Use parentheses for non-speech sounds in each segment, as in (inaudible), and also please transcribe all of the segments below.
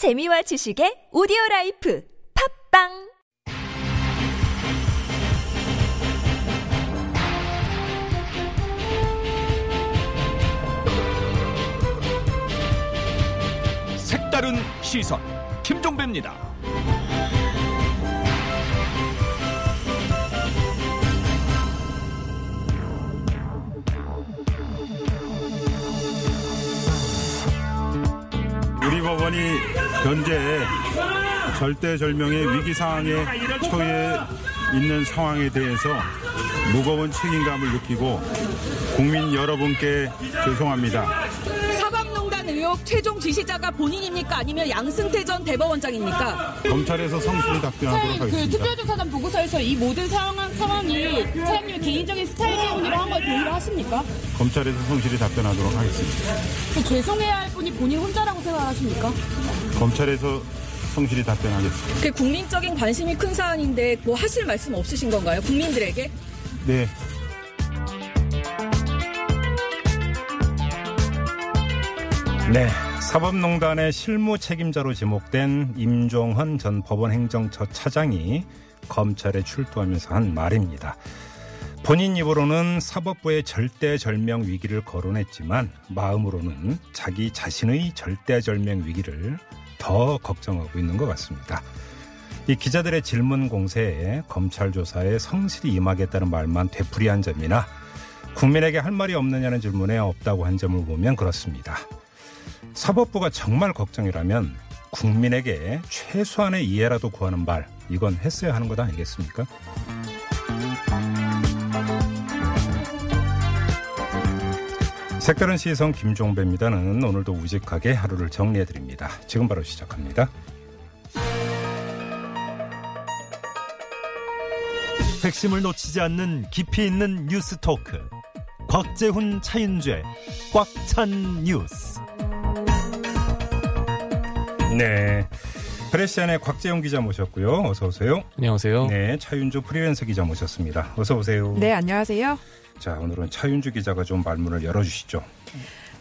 재미와 지식의 오디오 라이프 팝빵 색다른 시선 김종배입니다. 우리 법원이 현재 절대절명의 위기 상황에 처해 있는 상황에 대해서 무거운 책임감을 느끼고 국민 여러분께 죄송합니다. 사법농단 의혹 최종 지시자가 본인입니까? 아니면 양승태 전 대법원장입니까? 검찰에서 성실히 답변하도록 그 하겠습니다. 특별조사단 보고서에서 이 모든 상황, 상황이 차장님의 개인적인 스타일 때문이라 한걸 동의를 하십니까? 검찰에서 성실히 답변하도록 하겠습니다. 그 죄송해야 할 분이 본인 혼자라고 생각하십니까? 검찰에서 성실히 답변하겠습니다. 그 국민적인 관심이 큰 사안인데 뭐 하실 말씀 없으신 건가요? 국민들에게? 네. 네. 사법농단의 실무 책임자로 지목된 임종헌 전 법원행정처 차장이 검찰에 출두하면서 한 말입니다. 본인 입으로는 사법부의 절대절명 위기를 거론했지만 마음으로는 자기 자신의 절대절명 위기를 더 걱정하고 있는 것 같습니다. 이 기자들의 질문 공세에 검찰 조사에 성실히 임하겠다는 말만 되풀이한 점이나 국민에게 할 말이 없느냐는 질문에 없다고 한 점을 보면 그렇습니다. 사법부가 정말 걱정이라면 국민에게 최소한의 이해라도 구하는 말 이건 했어야 하는 것 아니겠습니까? 색다른 시선 김종배입니다는 오늘도 우직하게 하루를 정리해 드립니다. 지금 바로 시작합니다. 핵심을 놓치지 않는 깊이 있는 뉴스 토크. 곽재훈 차윤주의 꽉 찬 뉴스. 네. 프레시안의 곽재용 기자 모셨고요. 어서 오세요. 안녕하세요. 네, 차윤주 프리랜서 기자 모셨습니다. 어서 오세요. 네, 안녕하세요. 자, 오늘은 차윤주 기자가 좀 말문을 열어주시죠.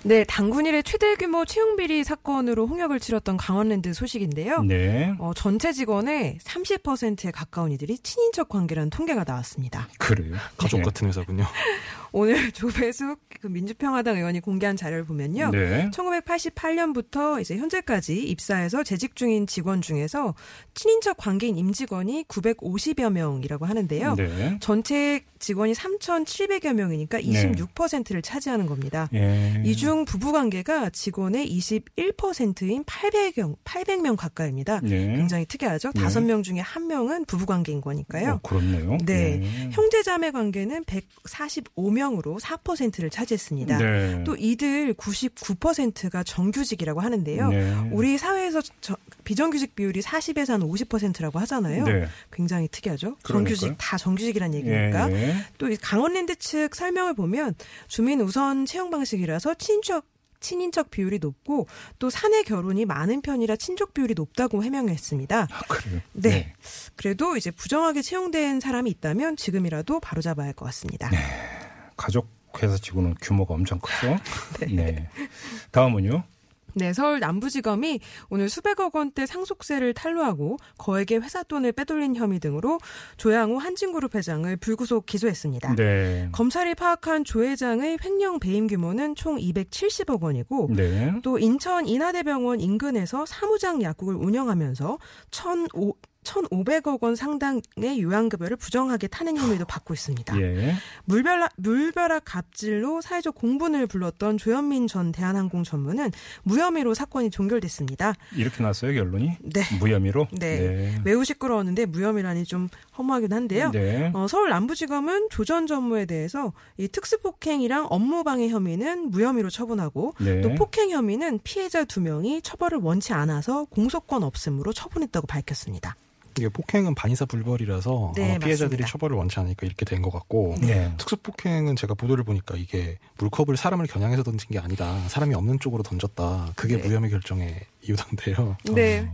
네, 당군 일의 최대 규모 채용 비리 사건으로 홍역을 치렀던 강원랜드 소식인데요. 네, 어, 전체 직원의 30%에 가까운 이들이 친인척 관계라는 통계가 나왔습니다. 그래요. 가족 네. 같은 회사군요. (laughs) 오늘 (laughs) 조배숙 그 민주평화당 의원이 공개한 자료를 보면요. 네. 1988년부터 이제 현재까지 입사해서 재직 중인 직원 중에서 친인척 관계인 임직원이 950여 명이라고 하는데요. 네. 전체 직원이 3,700여 명이니까 26%를 차지하는 겁니다. 예. 이중 부부 관계가 직원의 21%인 800명, 800명 가까이입니다. 네. 굉장히 특이하죠. 네. 다섯 명 중에 한 명은 부부 관계인 거니까요. 어, 그렇네요. 네. 형제자매 관계는 145명 으로 4%를 차지했습니다. 네. 또 이들 99%가 정규직이라고 하는데요. 네. 우리 사회에서 저- 비정규직 비율이 40에서 한 50%라고 하잖아요. 네. 굉장히 특이하죠. 그러니까요. 정규직 다 정규직이란 얘기니까. 예. 또이 강원랜드 측 설명을 보면 주민 우선 채용 방식이라서 친척 친인척 비율이 높고 또 사내 결혼이 많은 편이라 친족 비율이 높다고 해명했습니다. 아, 그래요. 네. 그래도 이제 부정하게 채용된 사람이 있다면 지금이라도 바로잡아야 할 것 같습니다. 가족 회사 치고는 규모가 엄청 크죠. (laughs) 네. 다음은요. 네, 서울 남부지검이 오늘 수백억 원대 상속세를 탈루하고 거액의 회사 돈을 빼돌린 혐의 등으로 조양호 한진그룹 회장을 불구속 기소했습니다. 네. 검찰이 파악한 조 회장의 횡령 배임 규모는 총 270억 원이고 네. 또 인천 인하대병원 인근에서 사무장 약국을 운영하면서 1,500억 1,500억 원 상당의 요양급여를 부정하게 타는 혐의도 받고 있습니다. 예. 물벼락, 물벼락 갑질로 사회적 공분을 불렀던 조현민 전 대한항공 전무는 무혐의로 사건이 종결됐습니다. 이렇게 났어요, 결론이? 네. 무혐의로? 네. 매우 시끄러웠는데 무혐의라니 좀 허무하긴 한데요. 네. 어, 서울 남부지검은 조 전 전무에 대해서 이 특수폭행이랑 업무방해 혐의는 무혐의로 처분하고 네. 또 폭행 혐의는 피해자 두 명이 처벌을 원치 않아서 공소권 없음으로 처분했다고 밝혔습니다. 이게 폭행은 반의사 불벌이라서 네, 아마 피해자들이 맞습니다. 처벌을 원치 않으니까 이렇게 된 것 같고 네. 특수폭행은 제가 보도를 보니까 이게 물컵을 사람을 겨냥해서 던진 게 아니다. 사람이 없는 쪽으로 던졌다. 그게 네. 무혐의 결정의 이유던데요. 네.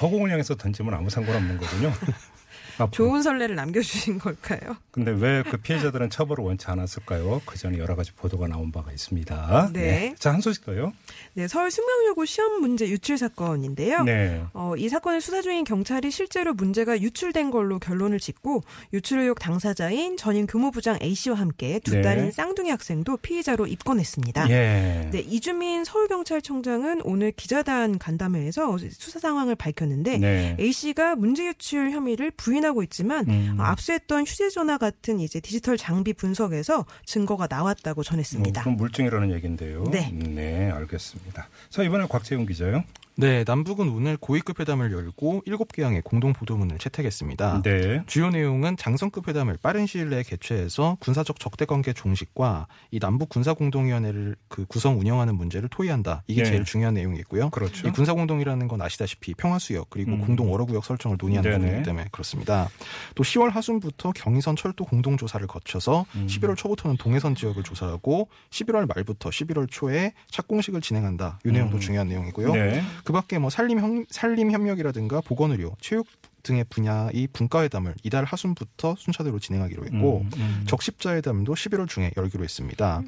허공을 향해서 던지면 아무 상관없는 거군요. (laughs) 앞으로. 좋은 선례를 남겨주신 걸까요? 근데 왜 그 피해자들은 처벌을 원치 않았을까요? 그 전에 여러 가지 보도가 나온 바가 있습니다. 네. 자, 한 소식 더요. 네, 서울 숙명여고 시험 문제 유출 사건인데요. 네. 어, 이 사건을 수사 중인 경찰이 실제로 문제가 유출된 걸로 결론을 짓고 유출 의혹 당사자인 전임 교무부장 A 씨와 함께 두 네. 딸인 쌍둥이 학생도 피의자로 입건했습니다. 예. 네, 이주민 서울경찰청장은 오늘 기자단 간담회에서 수사 상황을 밝혔는데 네. A 씨가 문제 유출 혐의를 부인 하고 있지만 음. 어, 압수했던 휴대전화 같은 이제 디지털 장비 분석에서 증거가 나왔다고 전했습니다. 뭐 그럼 물증이라는 얘기인데요. 네. 네, 알겠습니다. 자, 이번에 곽재훈 기자요. 네, 남북은 오늘 고위급 회담을 열고 7개항의 공동 보도문을 채택했습니다. 네. 주요 내용은 장성급 회담을 빠른 시일 내에 개최해서 군사적 적대 관계 종식과 이 남북 군사 공동위원회를 그 구성 운영하는 문제를 토의한다. 이게 네. 제일 중요한 내용이고요. 그렇죠. 이 군사 공동이라는 건 아시다시피 평화 수역 그리고 음. 공동 어로 구역 설정을 논의하는 네네. 부분이기 때문에 그렇습니다. 또 10월 하순부터 경의선 철도 공동 조사를 거쳐서 음. 11월 초부터는 동해선 지역을 조사하고 11월 말부터 11월 초에 착공식을 진행한다. 이 내용도 음. 중요한 내용이고요. 네. 그밖에 뭐 산림 형, 산림 협력이라든가 보건의료, 체육 등의 분야의 분과회담을 이달 하순부터 순차적으로 진행하기로 했고 음, 음. 적십자회담도 11월 중에 열기로 했습니다.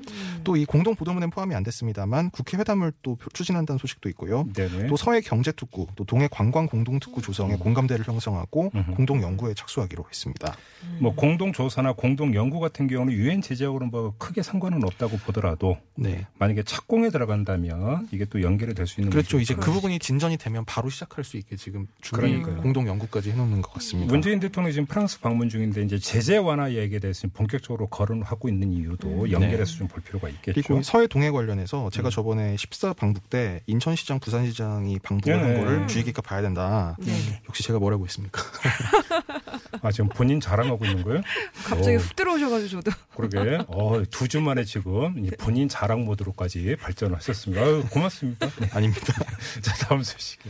또이 공동 보도문엔 포함이 안 됐습니다만 국회 회담을 또 추진한다는 소식도 있고요. 네네. 또 서해 경제특구, 또 동해 관광 공동특구 조성에 공감대를 형성하고 음. 공동 연구에 착수하기로 했습니다. 뭐 공동 조사나 공동 연구 같은 경우는 유엔 제재하고는 뭐 크게 상관은 없다고 보더라도 네. 만약에 착공에 들어간다면 이게 또 연결이 될수 있는 그렇죠. 이제. 그 부분이 진전이 되면 바로 시작할 수 있게 지금 준비 그러니까요. 공동 연구까지 해놓는 것 같습니다. 문재인 대통령이 지금 프랑스 방문 중인데 이제 제재 완화 얘기에 대해서 본격적으로 거론하고 있는 이유도 연결해서 좀볼 필요가 있겠죠. 음. 그리고 서해 동해 관련해서 제가 저번에 14 방북 때 인천시장, 부산시장이 방북을 네네. 한 거를 주의 깊게 봐야 된다. 네네. 역시 제가 뭐라고 했습니까? 아 지금 본인 자랑하고 있는 거예요? 갑자기 어, 훅 들어오셔가지고 저도 그러게. 어, 두 주 만에 지금 본인 자랑 모드로까지 발전을 하셨습니다. 아유, 고맙습니다. 네. 아닙니다. (laughs) 자, 다음 소식.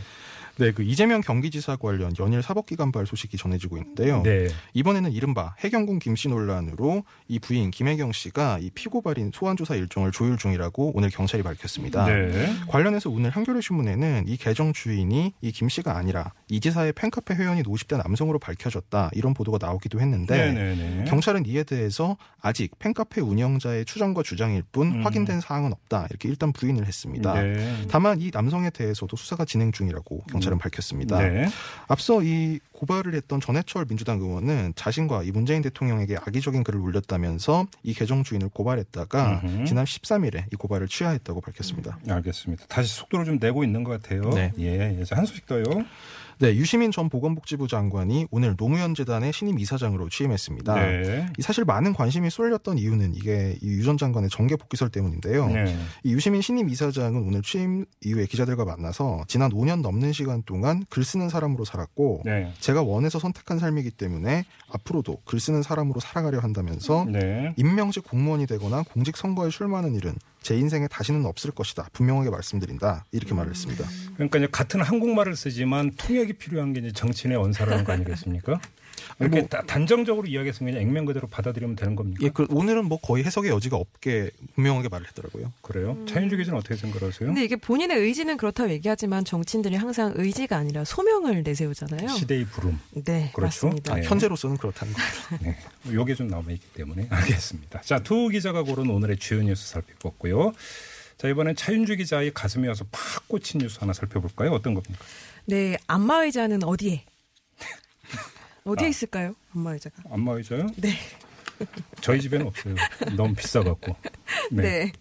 네, 그 이재명 경기지사 관련 연일 사법기관발 소식이 전해지고 있는데요. 네. 이번에는 이른바 해경군 김씨 논란으로 이 부인 김혜경 씨가 이 피고발인 소환조사 일정을 조율 중이라고 오늘 경찰이 밝혔습니다. 네. 관련해서 오늘 한겨레 신문에는 이 계정 주인이 이 김 씨가 아니라 이 지사의 팬카페 회원인 50대 남성으로 밝혀졌다 이런 보도가 나오기도 했는데 네네네. 경찰은 이에 대해서 아직 팬카페 운영자의 추정과 주장일 뿐 음. 확인된 사항은 없다 이렇게 일단 부인을 했습니다. 네. 다만 이 남성에 대해서도 수사가 진행 중이라고 경찰 은 밝혔습니다. 네. 앞서 이 고발을 했던 전해철 민주당 의원은 자신과 이 문재인 대통령에게 악의적인 글을 올렸다면서 이 계정 주인을 고발했다가 음흠. 지난 13일에 이 고발을 취하했다고 밝혔습니다. 알겠습니다. 다시 속도를 좀 내고 있는 것 같아요. 네. 예. 예. 자, 한 소식 더요. 네, 유시민 전 보건복지부 장관이 오늘 노무현 재단의 신임 이사장으로 취임했습니다. 네. 이 사실 많은 관심이 쏠렸던 이유는 이게 이유전 장관의 정계 복귀설 때문인데요. 네. 이 유시민 신임 이사장은 오늘 취임 이후에 기자들과 만나서 지난 5년 넘는 시간 동안 글 쓰는 사람으로 살았고 네. 제가 원해서 선택한 삶이기 때문에 앞으로도 글 쓰는 사람으로 살아가려 한다면서 네. 임명직 공무원이 되거나 공직 선거에 출마하는 일은 제 인생에 다시는 없을 것이다. 분명하게 말씀드린다. 이렇게 말을 했습니다. 그러니까 이제 같은 한국말을 쓰지만 통역이 필요한 게 이제 정치인의 언사라는 거 아니겠습니까? (laughs) 이렇게 뭐- 다- 단정적으로 그냥 액면 그대로 받아들이면 되는 겁니까? 예, 그 오늘은 뭐 거의 해석의 여지가 없게 분명하게 말을 했더라고요. 그래요? 차윤주 기자는 어떻게 생각하세요? 근데 이게 본인의 의지는 그렇다고 얘기하지만 정치인들이 항상 의지가 아니라 소명을 내세우잖아요. 시대의 부름. 네, 그렇죠. 맞습니다. 네. 현재로서는 그렇다는 거죠. (laughs) 네. 요게 좀 남아 있기 때문에 (laughs) 알겠습니다. 자, 두 기자가 고른 오늘의 주요 뉴스 살펴봤고요. 자, 이번엔 차윤주 기자의 가슴에 와서 팍 꽂힌 뉴스 하나 살펴볼까요? 어떤 겁니까? 네, 안마 의자는 어디에? 어디에 아. 있을까요? 안마의자가. 안마의자요? 네. 저희 집에는 없어요. 너무 비싸갖고. (laughs) 네.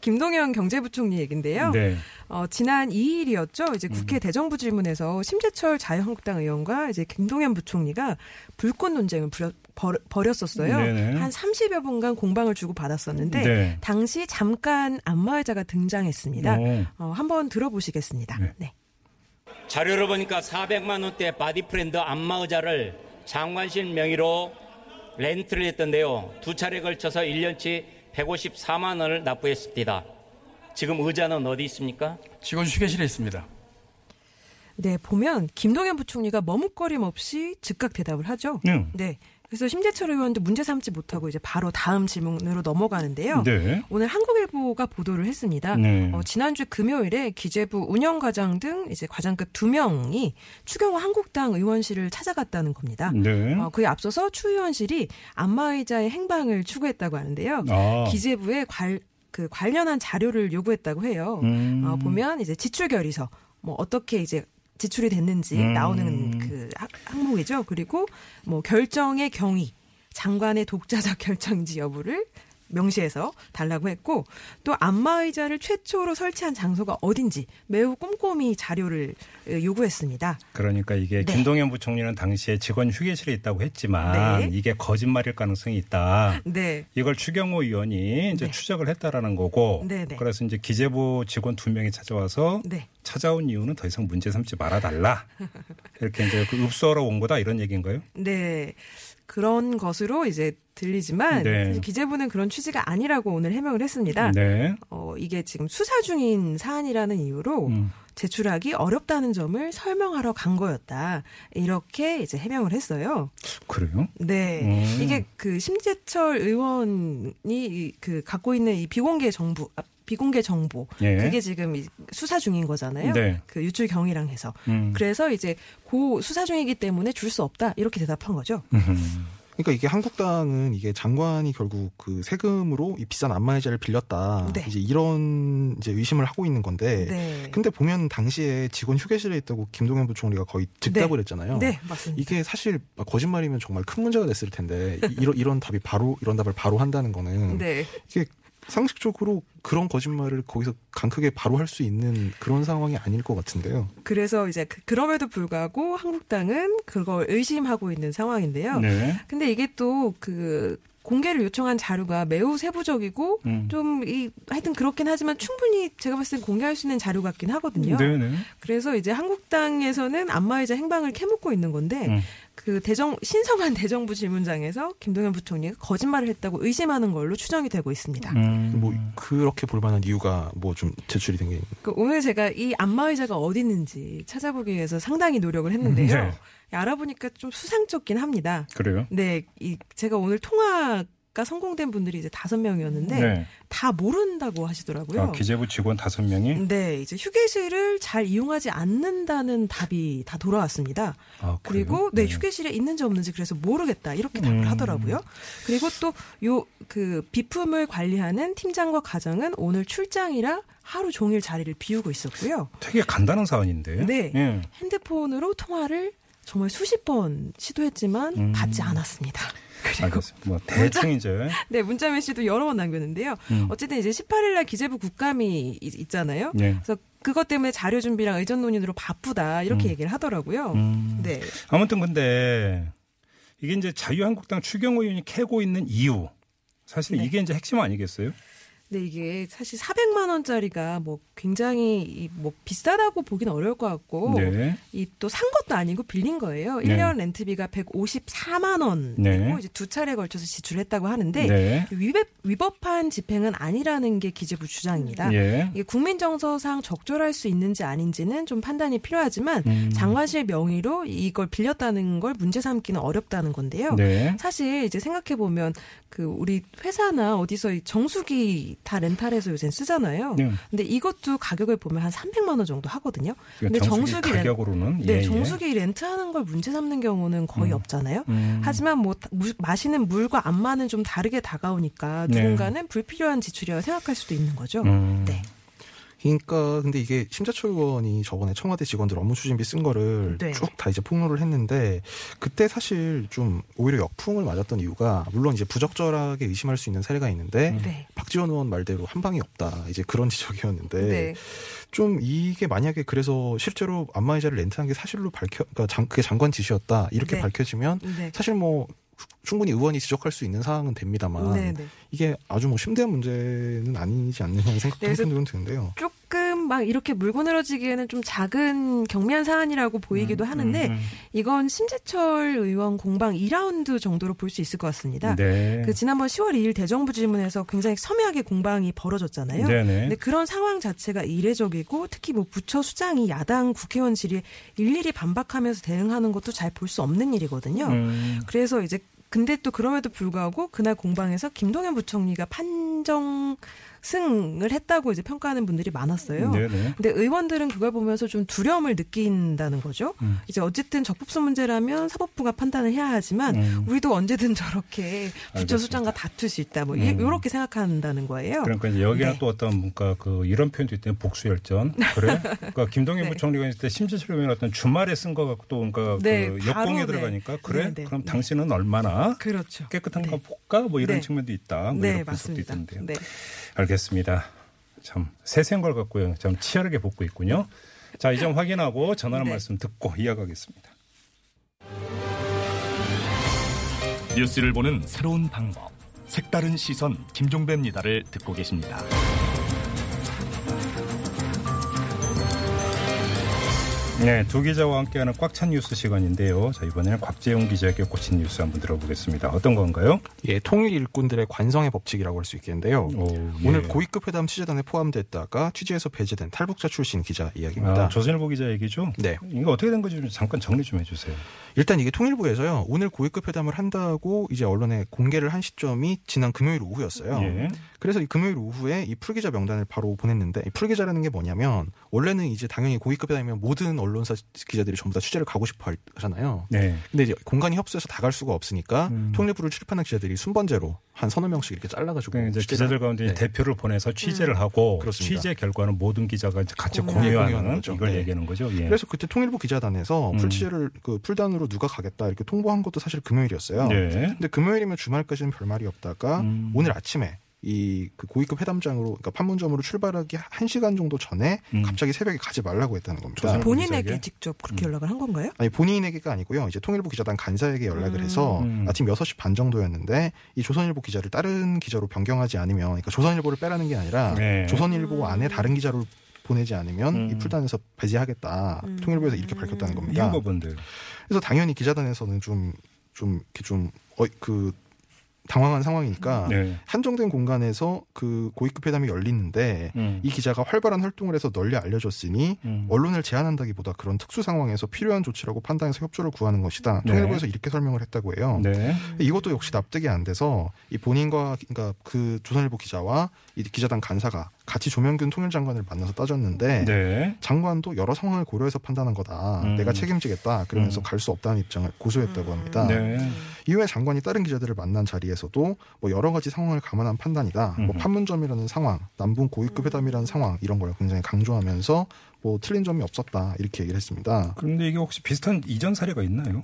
김동연 경제부총리 얘긴데요. 네. 어, 지난 2일이었죠. 이제 국회 음. 대정부 질문에서 심재철 자유한국당 의원과 이제 김동연 부총리가 불꽃 논쟁을 부려, 벌, 벌였었어요. 네네. 한 30여 분간 공방을 주고 받았었는데 네. 당시 잠깐 안마의자가 등장했습니다. 오. 어, 한번 들어보시겠습니다. 네. 네. 자료를 보니까 400만 원대 바디프렌드 안마 의자를 장관실 명의로 렌트를 했던데요. 두 차례 걸쳐서 1년치 154만 원을 납부했습니다. 지금 의자는 어디 있습니까? 직원 휴게실에 있습니다. 네, 보면 김동연 부총리가 머뭇거림 없이 즉각 대답을 하죠. 응. 네. 그래서 심재철 의원도 문제 삼지 못하고 이제 바로 다음 질문으로 넘어가는데요. 네. 오늘 한국일보가 보도를 했습니다. 네. 어, 지난주 금요일에 기재부 운영과장 등 이제 과장급 두 명이 추경호 한국당 의원실을 찾아갔다는 겁니다. 네. 어, 그에 앞서서 추 의원실이 안마의자의 행방을 추구했다고 하는데요. 아. 기재부에 관, 그 관련한 자료를 요구했다고 해요. 음. 어, 보면 이제 지출 결의서 뭐 어떻게 이제 지출이 됐는지 음. 나오는 그 학- 항목이죠. 그리고 뭐 결정의 경위, 장관의 독자적 (laughs) 결정인지 여부를 명시해서 달라고 했고 또 안마의자를 최초로 설치한 장소가 어딘지 매우 꼼꼼히 자료를 에, 요구했습니다. 그러니까 이게 네. 김동연 부총리는 당시에 직원 휴게실에 있다고 했지만 네. 이게 거짓말일 가능성이 있다. 네. 이걸 추경호 의원이 이제 네. 추적을 했다라는 거고 네, 네. 그래서 이제 기재부 직원 두 명이 찾아와서 네. 찾아온 이유는 더 이상 문제 삼지 말아달라 이렇게 이제 그 읍소하러 온 거다 이런 얘기인가요? 네. 그런 것으로 이제 들리지만 네. 기재부는 그런 취지가 아니라고 오늘 해명을 했습니다. 네. 어, 이게 지금 수사 중인 사안이라는 이유로 음. 제출하기 어렵다는 점을 설명하러 간 거였다. 이렇게 이제 해명을 했어요. 그래요? 네. 음. 이게 그 심재철 의원이 이- 그 갖고 있는 이 비공개 정보, 아, 비공개 정보. 예. 그게 지금 이 수사 중인 거잖아요. 네. 그 유출 경위랑 해서. 음. 그래서 이제 고 수사 중이기 때문에 줄 수 없다. 이렇게 대답한 거죠. 음. 그러니까 이게 한국당은 이게 장관이 결국 그 세금으로 이 비싼 안마의자를 빌렸다. 네. 이제 이런 이제 의심을 하고 있는 건데. 네. 근데 보면 당시에 직원 휴게실에 있다고 김동연 부총리가 거의 즉답을 했잖아요. 네, 맞습니다. 이게 사실 거짓말이면 정말 큰 문제가 됐을 텐데 이- 이런 이런 답이 바로 이런 답을 바로 한다는 거는 네. 이게 상식적으로 그런 거짓말을 거기서 강크게 바로 할 수 있는 그런 상황이 아닐 것 같은데요. 그래서 이제 그, 그럼에도 불구하고 한국당은 그걸 의심하고 있는 상황인데요. 네. 근데 이게 또그 공개를 요청한 자료가 매우 세부적이고 음. 좀이 하여튼 그렇긴 하지만 충분히 제가 봤을 때 공개할 수 있는 자료 같긴 하거든요. 네네. 그래서 이제 한국당에서는 안마의자 행방을 캐묻고 있는 건데 음. 그 대정 신성한 대정부 질문장에서 김동연 부총리가 거짓말을 했다고 의심하는 걸로 추정이 되고 있습니다. 음. 뭐 그렇게 볼 만한 이유가 뭐 좀 제출이 된 게 그 오늘 제가 이 안마의자가 어디 있는지 찾아보기 위해서 상당히 노력을 했는데요. 네. 알아보니까 좀 수상쩍긴 합니다. 그래요? 네, 이 제가 오늘 통화 가 성공된 분들이 이제 다섯 명이었는데 네. 다 모른다고 하시더라고요. 아, 기재부 직원 다섯 명이 네, 이제 휴게실을 잘 이용하지 않는다는 답이 다 돌아왔습니다. 아? 그리고 네, 휴게실에 있는지 없는지 그래서 모르겠다 이렇게 답을 음. 하더라고요. 그리고 또 요 그 비품을 관리하는 팀장과 과장은 오늘 출장이라 하루 종일 자리를 비우고 있었고요. 되게 간단한 사안인데. 네. 예. 핸드폰으로 통화를 정말 수십 번 시도했지만 음. 받지 않았습니다. 그리고. 뭐 대충 이제 (laughs) 네, 문자 메시도 여러 번 남겼는데요. 음. 어쨌든 이제 18일 날 기재부 국감이 이- 있잖아요. 네. 그래서 그것 때문에 자료 준비랑 의전 논의로 바쁘다 이렇게 음. 얘기를 하더라고요. 음. 네. 아무튼 근데 이게 이제 자유한국당 추경호 의원이 캐고 있는 이유 사실 네. 이게 이제 핵심 아니겠어요? 근데 이게 사실 400만 원짜리가 뭐 굉장히 이뭐 비싸다고 보기는 어려울 것 같고 네. 이또 산 것도 아니고 빌린 거예요. 네. 1년 렌트비가 154만 원이고 네. 이제 두 차례 걸쳐서 지출했다고 하는데 네. 위법, 위법한 집행은 아니라는 게 기재부 주장입니다. 예. 이게 국민 정서상 적절할 수 있는지 아닌지는 좀 판단이 필요하지만 음. 장관실 명의로 이걸 빌렸다는 걸 문제 삼기는 어렵다는 건데요. 네. 사실 이제 생각해 보면 그 우리 회사나 어디서 이 정수기 다 렌탈해서 요새 쓰잖아요. 네. 근데 이것도 가격을 보면 한 300만 원 정도 하거든요. 그러니까 정수기 렌- 가격으로는 네, 예, 예. 정수기 렌트하는 걸 문제 삼는 경우는 거의 음. 없잖아요. 음. 하지만 뭐 다- 무- 마시는 물과 안마는 좀 다르게 다가오니까 네. 누군가는 불필요한 지출이라고 생각할 수도 있는 거죠. 음. 네. 그러니까 근데 이게 심재철 의원이 저번에 청와대 직원들 업무 추진비 쓴 거를 네. 쭉다 이제 폭로를 했는데 그때 사실 좀 오히려 역풍을 맞았던 이유가 물론 이제 부적절하게 의심할 수 있는 사례가 있는데 네. 박지원 의원 말대로 한 방이 없다 이제 그런 (laughs) 지적이었는데 네. 좀 이게 만약에 그래서 실제로 안마의자를 렌트한 게 사실로 밝혀 그러니까 장, 그게 장관 지시였다 이렇게 네. 밝혀지면 네. 사실 뭐 충분히 의원이 지적할 수 있는 사항은 됩니다만 네, 네. 이게 아주 뭐 심대한 문제는 아니지 않느냐는 생각 네, 한편으로는 드는데요. 조금 막 이렇게 물고 늘어지기에는 좀 작은 경미한 사안이라고 보이기도 하는데 음. 이건 심재철 의원 공방 2라운드 정도로 볼 수 있을 것 같습니다. 네. 그 지난번 10월 2일 대정부 질문에서 굉장히 섬찟하게 공방이 벌어졌잖아요. 네네. 근데 그런 상황 자체가 이례적이고 특히 뭐 부처 수장이 야당 국회의원실이 일일이 반박하면서 대응하는 것도 잘 볼 수 없는 일이거든요. 음. 그래서 이제 근데 또 그럼에도 불구하고 그날 공방에서 김동연 부총리가 판정 승을 했다고 이제 평가하는 분들이 많았어요. 네네. 근데 의원들은 그걸 보면서 좀 두려움을 느낀다는 거죠. 음. 이제 어쨌든 적법성 문제라면 사법부가 판단을 해야 하지만 음. 우리도 언제든 저렇게 부처수장과 다툴 수 있다. 뭐 이- 음. 이렇게 생각한다는 거예요. 그러니까 이제 여기는 네. 또 어떤 뭔가 그 이런 표현도 있대요. 복수열전. 그래? (laughs) 그러니까 김동연 네. 부총리가 있을 때 심지어는 어떤 주말에 쓴 거 갖고 또 뭔가 네, 그 역공에 네. 들어가니까 그래? 네, 네, 그럼 네. 당신은 얼마나 그렇죠. 깨끗한가 네. 볼까? 뭐 이런 네. 측면도 있다. 뭐 네, 이런 분석도 맞습니다. 있던데요. 네. 알겠습니다. 참 세세한 걸 갖고요. 참 치열하게 볶고 있군요. 자, 이 점 확인하고 전하는 네. 말씀 듣고 이어가겠습니다. 뉴스를 보는 새로운 방법. 색다른 시선 김종배입니다를 듣고 계십니다. 네, 두 기자와 함께하는 꽉 찬 뉴스 시간인데요. 자, 이번에는 곽재용 기자에게 꽂힌 뉴스 한번 들어보겠습니다. 어떤 건가요? 예, 통일 일꾼들의 관성의 법칙이라고 할 수 있겠는데요. 오, 예. 오늘 고위급 회담 취재단에 포함됐다가 취재에서 배제된 탈북자 출신 기자 이야기입니다. 아, 조선일보 기자 얘기죠? 네. 이거 어떻게 된 건지 좀 잠깐 정리 좀 해주세요. 일단 이게 통일부에서요. 오늘 고위급 회담을 한다고 이제 언론에 공개를 한 시점이 지난 금요일 오후였어요. 예. 그래서 이 금요일 오후에 이 풀기자 명단을 바로 보냈는데 이 풀기자라는 게 뭐냐면 원래는 이제 당연히 고위급 회담이면 모든 언론사 기자들이 전부 다 취재를 가고 싶어 하잖아요. 네. 근데 이제 공간이 협소해서 다 갈 수가 없으니까 음. 통일부를 출입하는 기자들이 순번제로 한 서너 명씩 이렇게 잘라가지고 그러니까 기자들 가운데 네. 대표를 보내서 취재를 하고 그렇습니다. 취재 결과는 모든 기자가 이제 같이 공유하는 공유하는 공유하는. 이걸 네. 얘기하는 거죠. 예. 그래서 그때 통일부 기자단에서 음. 풀취재를 그 풀단으로 누가 가겠다 이렇게 통보한 것도 사실 금요일이었어요. 네. 근데 금요일이면 주말까지는 별 말이 없다가 음. 오늘 아침에 이 그 고위급 회담장으로 그러니까 판문점으로 출발하기 한 시간 정도 전에 음. 갑자기 새벽에 가지 말라고 했다는 겁니다. 본인에게 기자에게? 직접 그렇게 음. 연락을 한 건가요? 아니 본인에게가 아니고요. 이제 통일부 기자단 간사에게 연락을 해서 음. 아침 6시 반 정도였는데 이 조선일보 기자를 다른 기자로 변경하지 않으면 그러니까 조선일보를 빼라는 게 아니라 네. 조선일보 안에 다른 기자로 보내지 않으면 음. 이 풀단에서 배제하겠다. 음. 통일부에서 이렇게 밝혔다는 겁니다. 이유가 뭔데요? 그래서 당연히 기자단에서는 좀, 좀, 이렇게 좀, 어, 그, 당황한 상황이니까 네. 한정된 공간에서 그 고위급 회담이 열리는데 음. 이 기자가 활발한 활동을 해서 널리 알려졌으니 음. 언론을 제한한다기보다 그런 특수 상황에서 필요한 조치라고 판단해서 협조를 구하는 것이다. 네. 통일부에서 이렇게 설명을 했다고 해요. 네. 이것도 역시 납득이 안 돼서 이 본인과 그러니까 그 조선일보 기자와 이 기자단 간사가 같이 조명균 통일장관을 만나서 따졌는데 네. 장관도 여러 상황을 고려해서 판단한 거다. 음. 내가 책임지겠다. 그러면서 음. 갈수 없다는 입장을 고수했다고 합니다. 네. 이후에 장관이 다른 기자들을 만난 자리에서도 뭐 여러 가지 상황을 감안한 판단이다. 뭐 음. 판문점이라는 상황, 남북 고위급 회담이라는 상황 이런 걸 굉장히 강조하면서 뭐 틀린 점이 없었다 이렇게 얘기를 했습니다. 그런데 이게 혹시 비슷한 이전 사례가 있나요?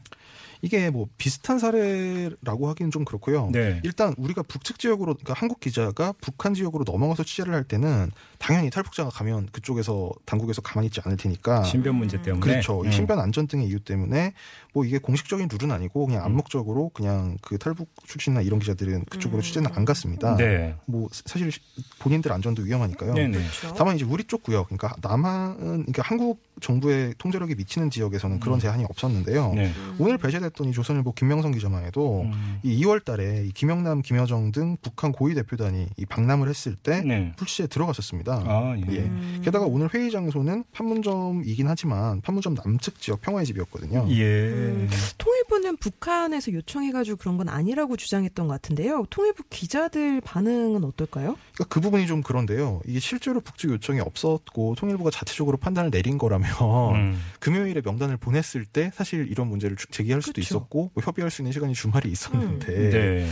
이게 뭐 비슷한 사례라고 하기는 좀 그렇고요. 네. 일단 우리가 북측 지역으로 그러니까 한국 기자가 북한 지역으로 넘어가서 취재를 할 때는 당연히 탈북자가 가면 그쪽에서 당국에서 가만히 있지 않을 테니까 신변 문제 때문에. 그렇죠. 이 음. 신변 안전 등의 이유 때문에 뭐 이게 공식적인 룰은 아니고 그냥 암묵적으로 그냥 그 탈북 출신이나 이런 기자들은 그쪽으로 취재는 안 갔습니다. 네. 뭐 사실 본인들 안전도 위험하니까요. 네네. 그렇죠. 다만 이제 우리 쪽 구역, 그러니까 남한은 그러니까 한국 정부의 통제력이 미치는 지역에서는 그런 음. 제한이 없었는데요. 네. 오늘 배제됐던 이 조선일보 김명성 기자만 해도 음. 이 2월달에 이 김영남, 김여정 등 북한 고위 대표단이 이 방남을 했을 때 네. 풀시에 들어갔었습니다. 아, 예. 예. 음. 게다가 오늘 회의 장소는 판문점이긴 하지만 판문점 남측 지역 평화의 집이었거든요. 예. 음. 통일 부는 북한에서 요청해가지고 그런 건 아니라고 주장했던 것 같은데요. 통일부 기자들 반응은 어떨까요? 그러니까 그 부분이 좀 그런데요. 이게 실제로 북측 요청이 없었고 통일부가 자체적으로 판단을 내린 거라면 음. 금요일에 명단을 보냈을 때 사실 이런 문제를 주- 제기할 수도 그쵸. 있었고 뭐 협의할 수 있는 시간이 주말에 있었는데 네.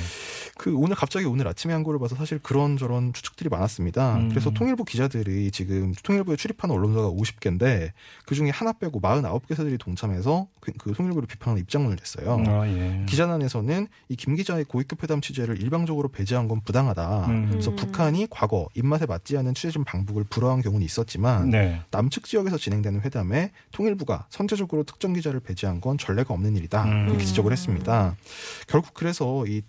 그 오늘 갑자기 오늘 아침에 한 거를 봐서 사실 그런 저런 추측들이 많았습니다. 음. 그래서 통일부 기자들이 지금 통일부에 출입한 언론사가 50개인데 그 중에 하나 빼고 49개사들이 동참해서 그, 그 통일부를 비판하는 입장문을 냈어요. 아, 예. 기자단에서는 이 김 기자의 고위급 회담 취재를 일방적으로 배제한 건 부당하다. 음. 그래서 음. 북한이 과거 입맛에 맞지 않은 취재진 방북을 불허한 경우는 있었지만 네. 남측 지역에서 진행되는 회담에 통일부가 선제적으로 특정 기자를 배제한 건 전례가 없는 일이다. 음. 이렇게 지적을 했습니다. 결국 그래서 이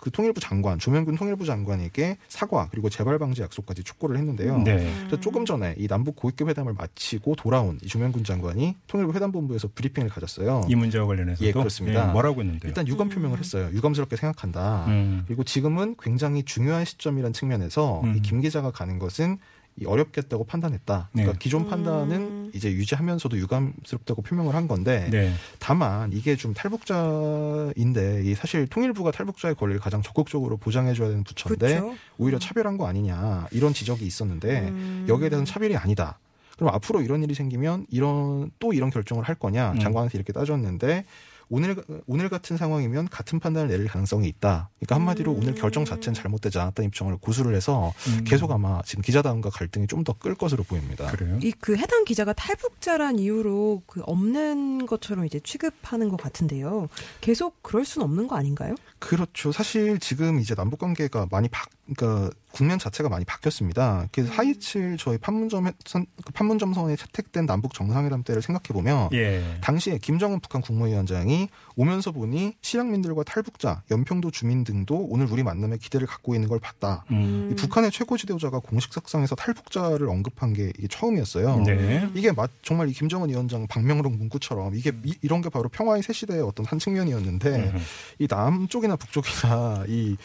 그 통일부 장관 조명균 통일부 장관에게 사과 그리고 재발 방지 약속까지 촉구를 했는데요. 네. 그래서 조금 전에 이 남북 고위급 회담을 마치고 돌아온 이 조명균 장관이 통일부 회담본부에서 브리핑을 가졌어요. 이 문제와 관련해서도 예, 그렇습니다. 예, 뭐라고 했는데요? 일단 유감 표명을 했어요. 유감스럽게 생각한다. 음. 그리고 지금은 굉장히 중요한 시점이라는 측면에서 음. 이김 기자가 가는 것은 이 어렵겠다고 판단했다. 그러니까 네. 기존 판단은 이제 유지하면서도 유감스럽다고 표명을 한 건데 네. 다만 이게 좀 탈북자인데 이 사실 통일부가 탈북자의 권리를 가장 적극적으로 보장해줘야 되는 부처인데 그쵸. 오히려 차별한 거 아니냐 이런 지적이 있었는데 음. 여기에 대해서는 차별이 아니다. 그럼 앞으로 이런 일이 생기면 이런 또 이런 결정을 할 거냐 음. 장관한테 이렇게 따졌는데 오늘 오늘 같은 상황이면 같은 판단을 내릴 가능성이 있다. 그러니까 한마디로 오늘 결정 자체는 잘못되지 않았다는 입장을 고수를 해서 음. 계속 아마 지금 기자단과 갈등이 좀 더 끌 것으로 보입니다. 그래요? 이 그 해당 기자가 탈북자란 이유로 그 없는 것처럼 이제 취급하는 것 같은데요. 계속 그럴 수는 없는 거 아닌가요? 그렇죠. 사실 지금 이제 남북 관계가 많이 바, 그러니까 국면 자체가 많이 바뀌었습니다. 그래서 하이칠 저희 판문점 선, 그 판문점 선에 채택된 남북 정상회담 때를 생각해 보면 예. 당시에 김정은 북한 국무위원장이 오면서 보니 실향민들과 탈북자, 연평도 주민 등도 오늘 우리 만남에 기대를 갖고 있는 걸 봤다. 음. 이 북한의 최고 지도자가 공식 석상에서 탈북자를 언급한 게 이게 처음이었어요. 네. 이게 마- 정말 이 김정은 위원장 방명록 문구처럼 이게 이, 이런 게 바로 평화의 새 시대의 어떤 한 측면이었는데 음. 이 남쪽이나 북쪽이나 이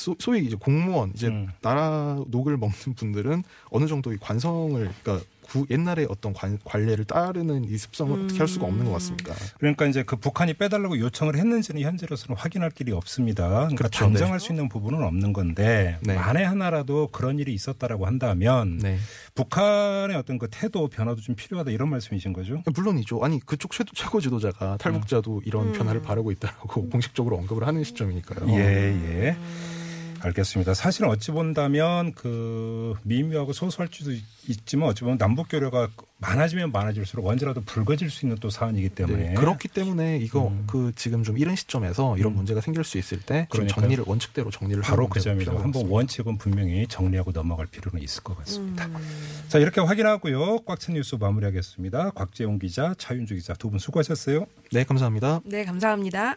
소, 소위 이제 공무원 이제 음. 나라 녹을 먹는 분들은 어느 정도 이 관성을 그러니까 구, 옛날에 어떤 관, 관례를 따르는 이 습성을 어떻게 할 수가 없는 것 같습니다. 그러니까 이제 그 북한이 빼달라고 요청을 했는지는 현재로서는 확인할 길이 없습니다. 그러니까 그렇죠. 단정할 수 있는 부분은 없는 건데 네. 만에 하나라도 그런 일이 있었다라고 한다면 네. 북한의 어떤 그 태도 변화도 좀 필요하다 이런 말씀이신 거죠? 물론이죠. 아니 그쪽 최, 최고 지도자가 탈북자도 이런 음. 변화를 바라고 있다고 공식적으로 언급을 하는 시점이니까요. 예, 예. 알겠습니다. 사실은 어찌 본다면 그 미묘하고 소소할 수도 있지만 어찌 보면 남북 교류가 많아지면 많아질수록 언제라도 불거질 수 있는 또 사안이기 때문에 네, 그렇기 때문에 이거 음. 그 지금 좀 이른 시점에서 이런 음. 문제가 생길 수 있을 때 좀. 정리를 원칙대로 정리를 바로 그것 한번. 원칙은 분명히 정리하고 넘어갈 필요는 있을 것 같습니다. 음. 자 이렇게 확인하고요. 꽉 찬 뉴스 마무리하겠습니다. 곽재용 기자, 차윤주 기자 두 분 수고하셨어요. 네, 감사합니다. 네, 감사합니다.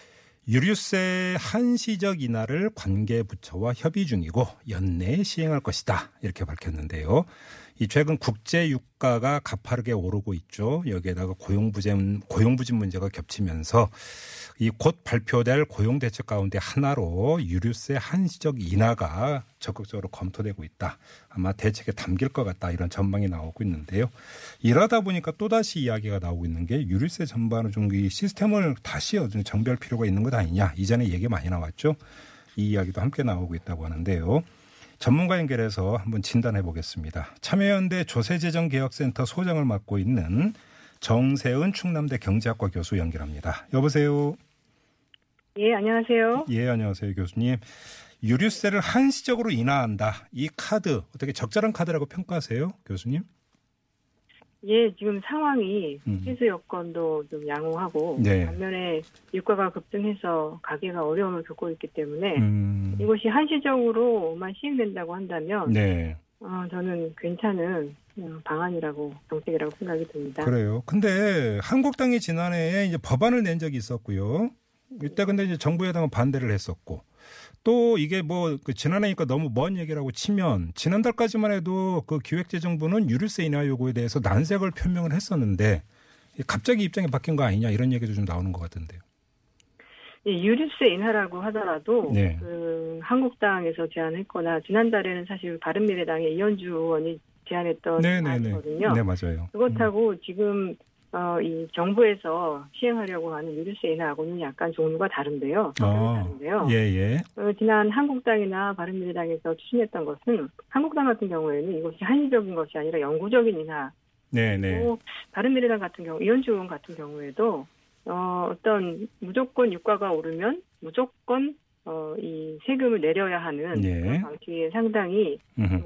유류세 한시적 인하를 관계 부처와 협의 중이고 연내에 시행할 것이다. 이렇게 밝혔는데요. 이 최근 국제 유가가 가파르게 오르고 있죠. 여기에다가 고용부진, 고용부진 문제가 겹치면서 이 곧 발표될 고용 대책 가운데 하나로 유류세 한시적 인하가 적극적으로 검토되고 있다. 아마 대책에 담길 것 같다. 이런 전망이 나오고 있는데요. 이러다 보니까 또다시 이야기가 나오고 있는 게 유류세 전반을 좀 이 시스템을 다시 정비할 필요가 있는 것 아니냐. 이전에 얘기 많이 나왔죠. 이 이야기도 함께 나오고 있다고 하는데요. 전문가 연결해서 한번 진단해 보겠습니다. 참여연대 조세재정개혁센터 소장을 맡고 있는 정세은 충남대 경제학과 교수 연결합니다. 여보세요. 예, 안녕하세요. 예, 안녕하세요, 교수님. 유류세를 한시적으로 인하한다. 이 카드 어떻게 적절한 카드라고 평가하세요, 교수님? 예, 지금 상황이 음. 해수 여건도 좀 양호하고 네. 반면에 유가가 급등해서 가게가 어려움을 겪고 있기 때문에 음, 이것이 한시적으로만 시행된다고 한다면 네, 어, 저는 괜찮은 어, 방안이라고 정책이라고 생각이 듭니다. 그래요. 근데 한국당이 지난해에 이제 법안을 낸 적이 있었고요. 이때 근데 이제 정부 여당은 반대를 했었고 또 이게 뭐 그 지난해니까 너무 먼 얘기라고 치면 지난달까지만 해도 그 기획재정부는 유류세 인하 요구에 대해서 난색을 표명을 했었는데 갑자기 입장이 바뀐 거 아니냐 이런 얘기도 좀 나오는 것 같은데요. 이 유류세 인하라고 하더라도 네. 그 한국당에서 제안했거나 지난달에는 사실 바른미래당의 이현주 의원이 제안했던 네네네. 안이거든요. 네 맞아요. 그렇다고 지금 어, 이 정부에서 시행하려고 하는 유류세 인하하고는 약간 종류가 다른데요. 아, 다른데요. 예 예. 어, 지난 한국당이나 바른미래당에서 추진했던 것은 한국당 같은 경우에는 이것이 한시적인 것이 아니라 영구적인 인하. 네네. 또 바른미래당 같은 경우 이현주 의원 같은 경우에도 어, 어떤 무조건 유가가 오르면 무조건 어, 이 세금을 내려야 하는 예. 그런 방식이 상당히.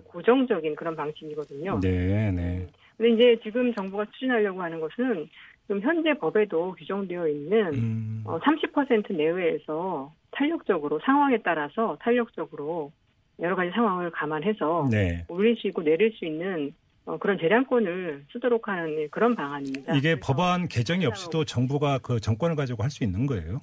고정적인 그런 방식이거든요. 네 네. 근데 이제 지금 정부가 추진하려고 하는 것은 지금 현재 법에도 규정되어 있는 음, 어, 30% 내외에서 탄력적으로 상황에 따라서 탄력적으로 여러 가지 상황을 감안해서 네. 올릴 수 있고 내릴 수 있는 어, 그런 재량권을 쓰도록 하는 그런 방안입니다. 이게 법안 개정이 없이도 정부가 그 정권을 가지고 할 수 있는 거예요?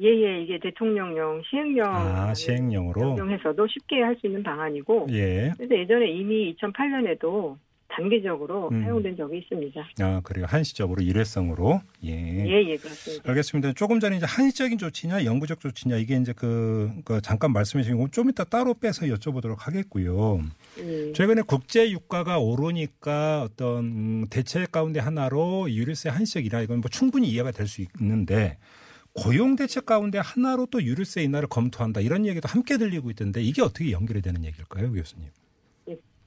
예 예 이게 대통령령 시행령 아, 시행령으로. 적용해서도 쉽게 할 수 있는 방안이고 예. 그래서 예전에 이미 2008년에도 단계적으로 음. 사용된 적이 있습니다. 아, 그래요. 한시적으로 일회성으로. 예. 예 예 그렇습니다. 알겠습니다. 조금 전에 이제 한시적인 조치냐, 영구적 조치냐, 이게 이제 그, 그 잠깐 말씀해 주신 거좀 이따 따로 빼서 여쭤보도록 하겠고요. 예. 최근에 국제 유가가 오르니까 어떤 음, 대책 가운데 하나로 유류세 한시적이라 이건 뭐 충분히 이해가 될 수 있는데 고용 대책 가운데 하나로 또 유류세 인하를 검토한다 이런 얘기도 함께 들리고 있던데 이게 어떻게 연결이 되는 얘기일까요, 교수님?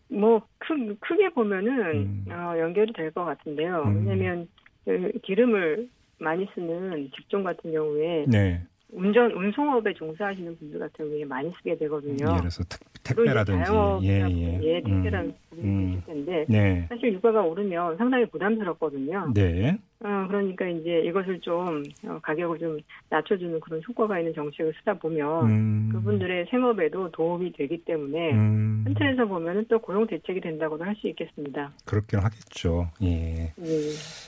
뭐 크, 크게 보면은 어, 연결이 될 것 같은데요. 음. 왜냐하면 그 기름을 많이 쓰는 직종 같은 경우에 네. 운전 운송업에 종사하시는 분들 같은 경우에 많이 쓰게 되거든요. 예를 들어서 특, 택배라든지 자영업이나 예, 예. 예, 택배라는 부분이 음. 있을 텐데 네. 사실 유가가 오르면 상당히 부담스럽거든요. 네. 어, 그러니까 이제 이것을 좀 어, 가격을 좀 낮춰주는 그런 효과가 있는 정책을 쓰다 보면 음. 그분들의 생업에도 도움이 되기 때문에 음. 큰 틀에서 보면은 또 고용 대책이 된다고도 할 수 있겠습니다. 그렇긴 하겠죠. 예. 예.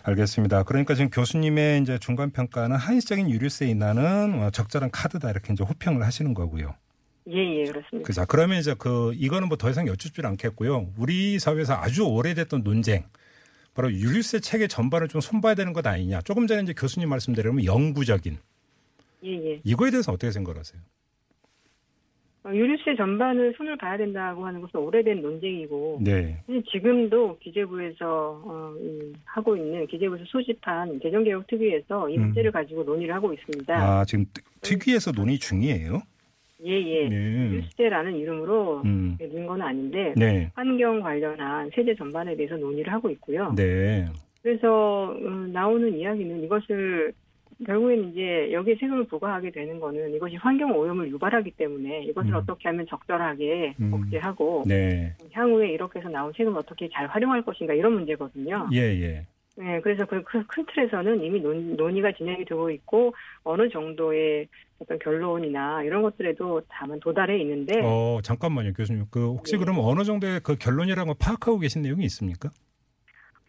알겠습니다. 그러니까 지금 교수님의 이제 중간 평가는 한시적인 유류세 인하는 어, 적절한 카드다 이렇게 이제 호평을 하시는 거고요. 예, 예, 그렇습니다. 그자 그러면 이제 그 이거는 뭐 더 이상 여쭙질 않겠고요. 우리 사회에서 아주 오래됐던 논쟁. 바로 유류세 체계 전반을 좀 손봐야 되는 것 아니냐. 조금 전에 이제 교수님 말씀대로 영구적인 예, 예. 이거에 대해서 어떻게 생각하세요? 어, 유류세 전반을 손을 봐야 된다고 하는 것은 오래된 논쟁이고 네. 지금도 기재부에서 어, 이, 하고 있는 기재부에서 소집한 재정개혁 특위에서 이 음. 문제를 가지고 논의를 하고 있습니다. 아 지금 특- 특위에서 논의 중이에요. 예, 예. 네. 유류세라는 이름으로 음. 낸 건 아닌데 네. 환경 관련한 세제 전반에 대해서 논의를 하고 있고요. 네. 그래서 음, 나오는 이야기는 이것을 결국엔 이제 여기에 세금을 부과하게 되는 거는 이것이 환경 오염을 유발하기 때문에 이것을 음. 어떻게 하면 적절하게 음. 억제하고 네. 향후에 이렇게 해서 나온 세금을 어떻게 잘 활용할 것인가 이런 문제거든요. 예, 예. 네, 그래서 그 큰 틀에서는 이미 논, 논의가 진행이 되고 있고 어느 정도의 어떤 결론이나 이런 것들에도 다만 도달해 있는데 어, 잠깐만요, 교수님. 그 혹시 네. 그러면 어느 정도의 그 결론이라는 걸 파악하고 계신 내용이 있습니까?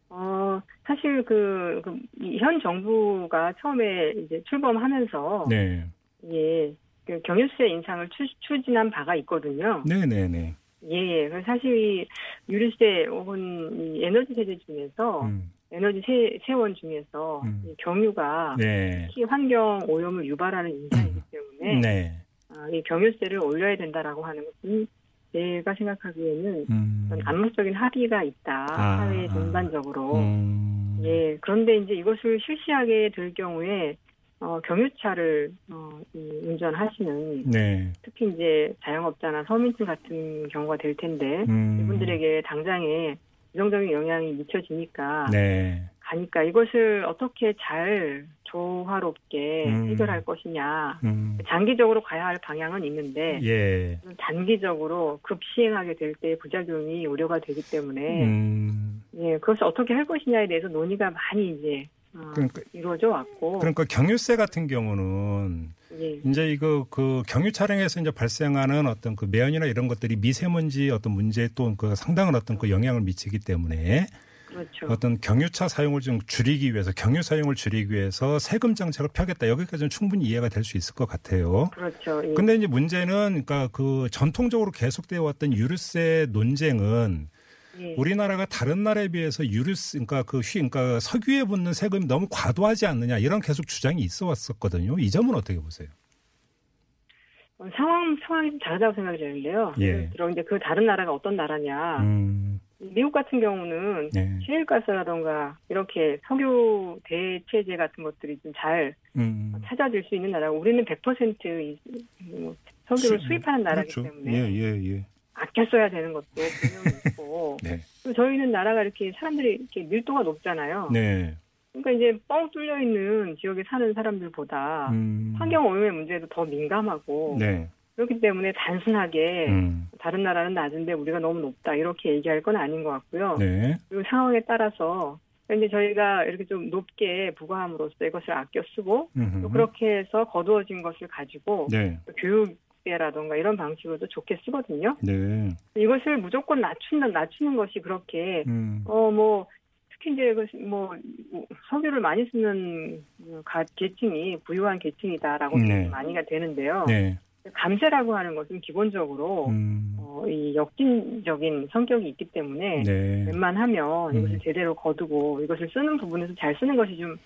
어 사실 그, 그, 이현 정부가 처음에 이제 출범하면서 네. 예, 그 경유세 인상을 추, 추진한 바가 있거든요. 네, 네, 네. 예, 예. 사실 이 유류세 혹은 이 에너지 세제 중에서 음. 에너지 세, 세원 중에서 이 경유가 네. 특히 환경 오염을 유발하는 인자이기 때문에 네. 아, 이 경유세를 올려야 된다라고 하는 것은 제가 생각하기에는 어떤 암묵적인 합의가 있다 음. 아, 사회 아. 전반적으로 음. 예 그런데 이제 이것을 실시하게 될 경우에 어, 경유차를 어, 이 운전하시는 네. 특히 이제 자영업자나 서민층 같은 경우가 될 텐데 음. 이분들에게 당장에 부정적인 영향이 미쳐지니까 네. 가니까 이것을 어떻게 잘 조화롭게 음. 해결할 것이냐 음. 장기적으로 가야 할 방향은 있는데 예. 단기적으로 급시행하게 될 때 부작용이 우려가 되기 때문에 음. 예 그것을 어떻게 할 것이냐에 대해서 논의가 많이 이제 어, 그러니까 이루어져 왔고 그러니까 경유세 같은 경우는 예. 이제 이거 그 경유 차량에서 이제 발생하는 어떤 그 매연이나 이런 것들이 미세먼지 어떤 문제에 또 그 상당한 어떤 그 영향을 미치기 때문에 그렇죠. 어떤 경유차 사용을 좀 줄이기 위해서 경유 사용을 줄이기 위해서 세금 정책을 펴겠다 여기까지는 충분히 이해가 될 수 있을 것 같아요. 그렇죠. 예. 근데 이제 문제는 그러니까 그 전통적으로 계속되어 왔던 유류세 논쟁은 예. 우리나라가 다른 나라에 비해서 유류세 그러니까 그 휘, 그러니까 석유에 붙는 세금이 너무 과도하지 않느냐 이런 계속 주장이 있어 왔었거든요. 이 점은 어떻게 보세요? 어, 상황 상황이 좀 다르다고 생각이 되는데요. 예. 예를 들어 이제 그 다른 나라가 어떤 나라냐. 음, 미국 같은 경우는 네. 시일가스라던가 이렇게 석유 대체제 같은 것들이 좀잘 음. 찾아질 수 있는 나라고 우리는 100% 이, 뭐 석유를 수- 수입하는 나라기 그렇죠. 때문에 예, 예, 예. 아껴 써야 되는 것도 분명히 (laughs) 있고 네. 그리고 저희는 나라가 이렇게 사람들이 이렇게 밀도가 높잖아요. 네. 그러니까 이제 뻥 뚫려 있는 지역에 사는 사람들보다 음. 환경 오염의 문제에도 더 민감하고 네. 그렇기 때문에 단순하게 음. 다른 나라는 낮은데 우리가 너무 높다 이렇게 얘기할 건 아닌 것 같고요. 네. 그리고 상황에 따라서 그런데 저희가 이렇게 좀 높게 부과함으로써 이것을 아껴 쓰고. 또 그렇게 해서 거두어진 것을 가지고 네. 또 교육 대라던가 이런 방식으로도 좋게 쓰거든요. 네. 이것을 무조건 낮추는 낮추는 것이 그렇게 음. 어 뭐 특히 이제 그뭐 석유를 많이 쓰는 가- 계층이 부유한 계층이다라고 네. 많이가 되는데요. 네. 감세라고 하는 것은 기본적으로 음. 어, 이 역진적인 성격이 있기 때문에 네. 웬만하면 이것을 음. 제대로 거두고 이것을 쓰는 부분에서 잘 쓰는 것이 좀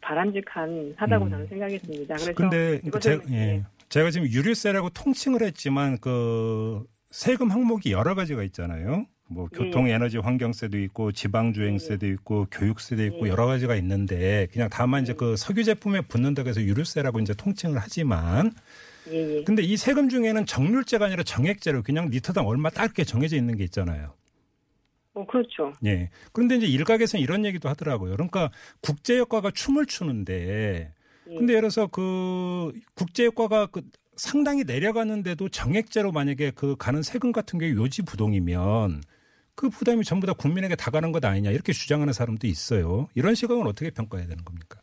바람직한 하다고 음. 저는 생각했습니다. 그래서 근데 이것을 제, 예. 제가 지금 유류세라고 통칭을 했지만 그 세금 항목이 여러 가지가 있잖아요. 뭐 예. 교통 에너지 환경세도 있고 지방 주행세도 있고 교육세도 있고 예. 여러 가지가 있는데 그냥 다만 이제 그 석유 제품에 붙는다고 해서 유류세라고 이제 통칭을 하지만 예, 예. 근데 이 세금 중에는 정률제가 아니라 정액제로 그냥 리터당 얼마 딱 이렇게 정해져 있는 게 있잖아요. 어, 그렇죠. 예. 그런데 이제 일각에서는 이런 얘기도 하더라고요. 그러니까 국제 효과가 춤을 추는데 예. 근데 예를 들어서 그 국제효과가 그 상당히 내려가는데도 정액제로 만약에 그 가는 세금 같은 게 요지 부동이면 그 부담이 전부 다 국민에게 다 가는 것 아니냐 이렇게 주장하는 사람도 있어요. 이런 시각은 어떻게 평가해야 되는 겁니까?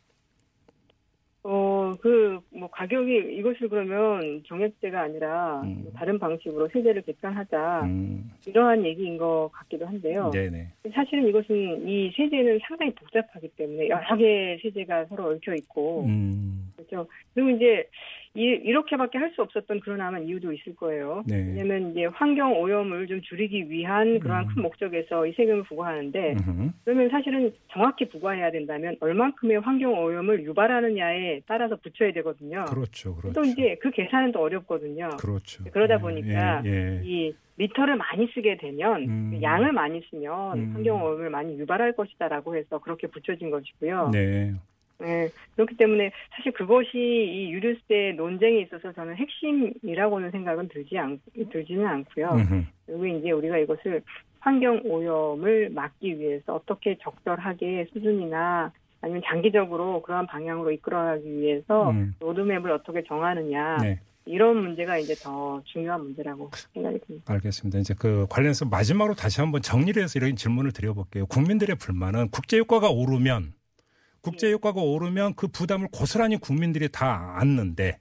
어, 그, 뭐, 가격이, 이것을 그러면 정액제가 아니라 음. 뭐 다른 방식으로 세제를 개편하자. 음, 이러한 얘기인 것 같기도 한데요. 네네. 사실은 이것은 이 세제는 상당히 복잡하기 때문에 여러 개의 세제가 서로 얽혀 있고, 음, 그렇죠. 그리고 이제 이, 이렇게밖에 할 수 없었던 그러나만 이유도 있을 거예요. 네. 왜냐하면 이제 환경 오염을 좀 줄이기 위한 그러한 음. 큰 목적에서 이 세금을 부과하는데, 음흠. 그러면 사실은 정확히 부과해야 된다면 얼만큼의 환경 오염을 유발하느냐에 따라서 붙여야 되거든요. 그렇죠, 그렇죠. 또 이제 그 계산은 또 어렵거든요. 그렇죠. 그러다 예, 보니까 예, 예. 이 리터를 많이 쓰게 되면 음. 그 양을 많이 쓰면 음. 환경 오염을 많이 유발할 것이다라고 해서 그렇게 붙여진 것이고요. 네. 네, 그렇기 때문에 사실 그것이 이 유류세 논쟁에 있어서 저는 핵심이라고는 생각은 들지 않, 들지는 않고요. 음흠. 그리고 이제 우리가 이것을 환경 오염을 막기 위해서 어떻게 적절하게 수준이나 아니면 장기적으로 그러한 방향으로 이끌어가기 위해서 음. 로드맵을 어떻게 정하느냐 네. 이런 문제가 이제 더 중요한 문제라고 생각이 듭니다. 알겠습니다. 이제 그 관련해서 마지막으로 다시 한번 정리를 해서 이런 질문을 드려볼게요. 국민들의 불만은 국제효과가 오르면 국제효과가 오르면 그 부담을 고스란히 국민들이 다 안는데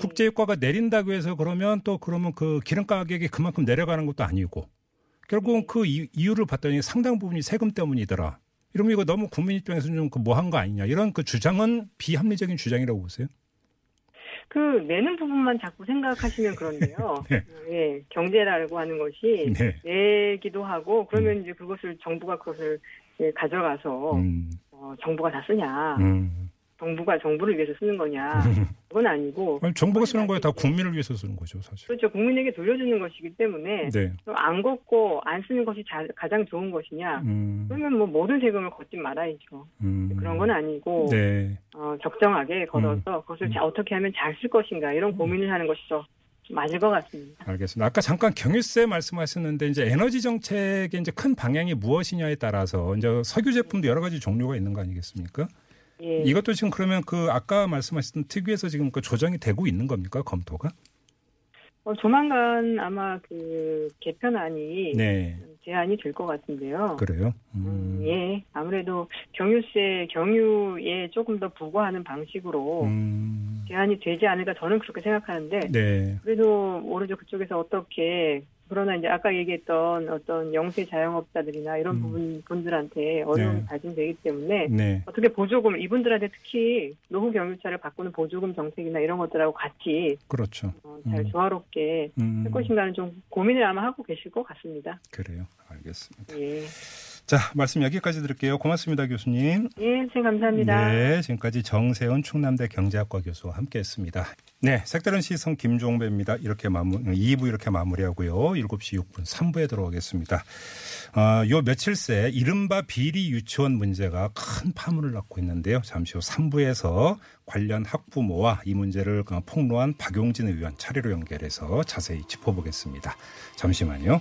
국제효과가 내린다고 해서 그러면 또 그러면 그 기름 가격이 그만큼 내려가는 것도 아니고 결국은 그 이- 이유를 봤더니 상당 부분이 세금 때문이더라. 이러면 이거 너무 국민 입장에서는 좀 그 뭐한 거 아니냐 이런 그 주장은 비합리적인 주장이라고 보세요. 그 내는 부분만 자꾸 생각하시면 그런데요. (laughs) 네. 예, 경제라고 하는 것이 네. 내기도 하고 그러면 이제 그것을 정부가 그것을 예, 가져가서 음, 어, 정부가 다 쓰냐, 음. 정부가 정부를 위해서 쓰는 거냐, (laughs) 그건 아니고 아니, 정부가 쓰는 거에 다 국민을 위해서 쓰는 거죠, 사실. 그렇죠 국민에게 돌려주는 것이기 때문에 네. 안 걷고 안 쓰는 것이 자- 가장 좋은 것이냐? 음, 그러면 뭐 모든 세금을 걷지 말아야죠. 음. 그런 건 아니고 네. 어, 적정하게 걷어서 그것을 자- 어떻게 하면 잘 쓸 것인가 이런 고민을 하는 것이 더 맞을 것 같습니다. 알겠습니다. 아까 잠깐 경유세 말씀하셨는데 이제 에너지 정책의 이제 큰 방향이 무엇이냐에 따라서 이제 석유 제품도 여러 가지 종류가 있는 거 아니겠습니까? 예. 이것도 지금 그러면 그 아까 말씀하셨던 특위에서 지금 그 조정이 되고 있는 겁니까 검토가? 어, 조만간 아마 그 개편안이 네, 제안이 될 것 같은데요. 그래요. 음, 음, 예, 아무래도 경유세 경유에 조금 더 부과하는 방식으로 음, 제안이 되지 않을까 저는 그렇게 생각하는데 네, 그래도 모르죠 그쪽에서 어떻게 그러나 이제 아까 얘기했던 어떤 영세 자영업자들이나 이런 음. 부분 분들한테 어려움이 네. 발생되기 때문에 네, 어떻게 보조금 이분들한테 특히 노후 경유차를 바꾸는 보조금 정책이나 이런 것들하고 같이 그렇죠. 어, 잘 음. 조화롭게 음, 할 것인가는 좀 고민을 아마 하고 계실 것 같습니다. 그래요. 알겠습니다. 예, 자, 말씀 여기까지 드릴게요. 고맙습니다, 교수님. 예, 선생님 감사합니다. 네, 지금까지 정세훈 충남대 경제학과 교수와 함께했습니다. 네, 색다른 시선 김종배입니다. 이렇게 마무 2부 이렇게 마무리하고요. 7시 6분 3부에 들어오겠습니다. 아, 요 며칠 새 이른바 비리 유치원 문제가 큰 파문을 낳고 있는데요. 잠시 후 3부에서 관련 학부모와 이 문제를 폭로한 박용진 의원 차례로 연결해서 자세히 짚어보겠습니다. 잠시만요.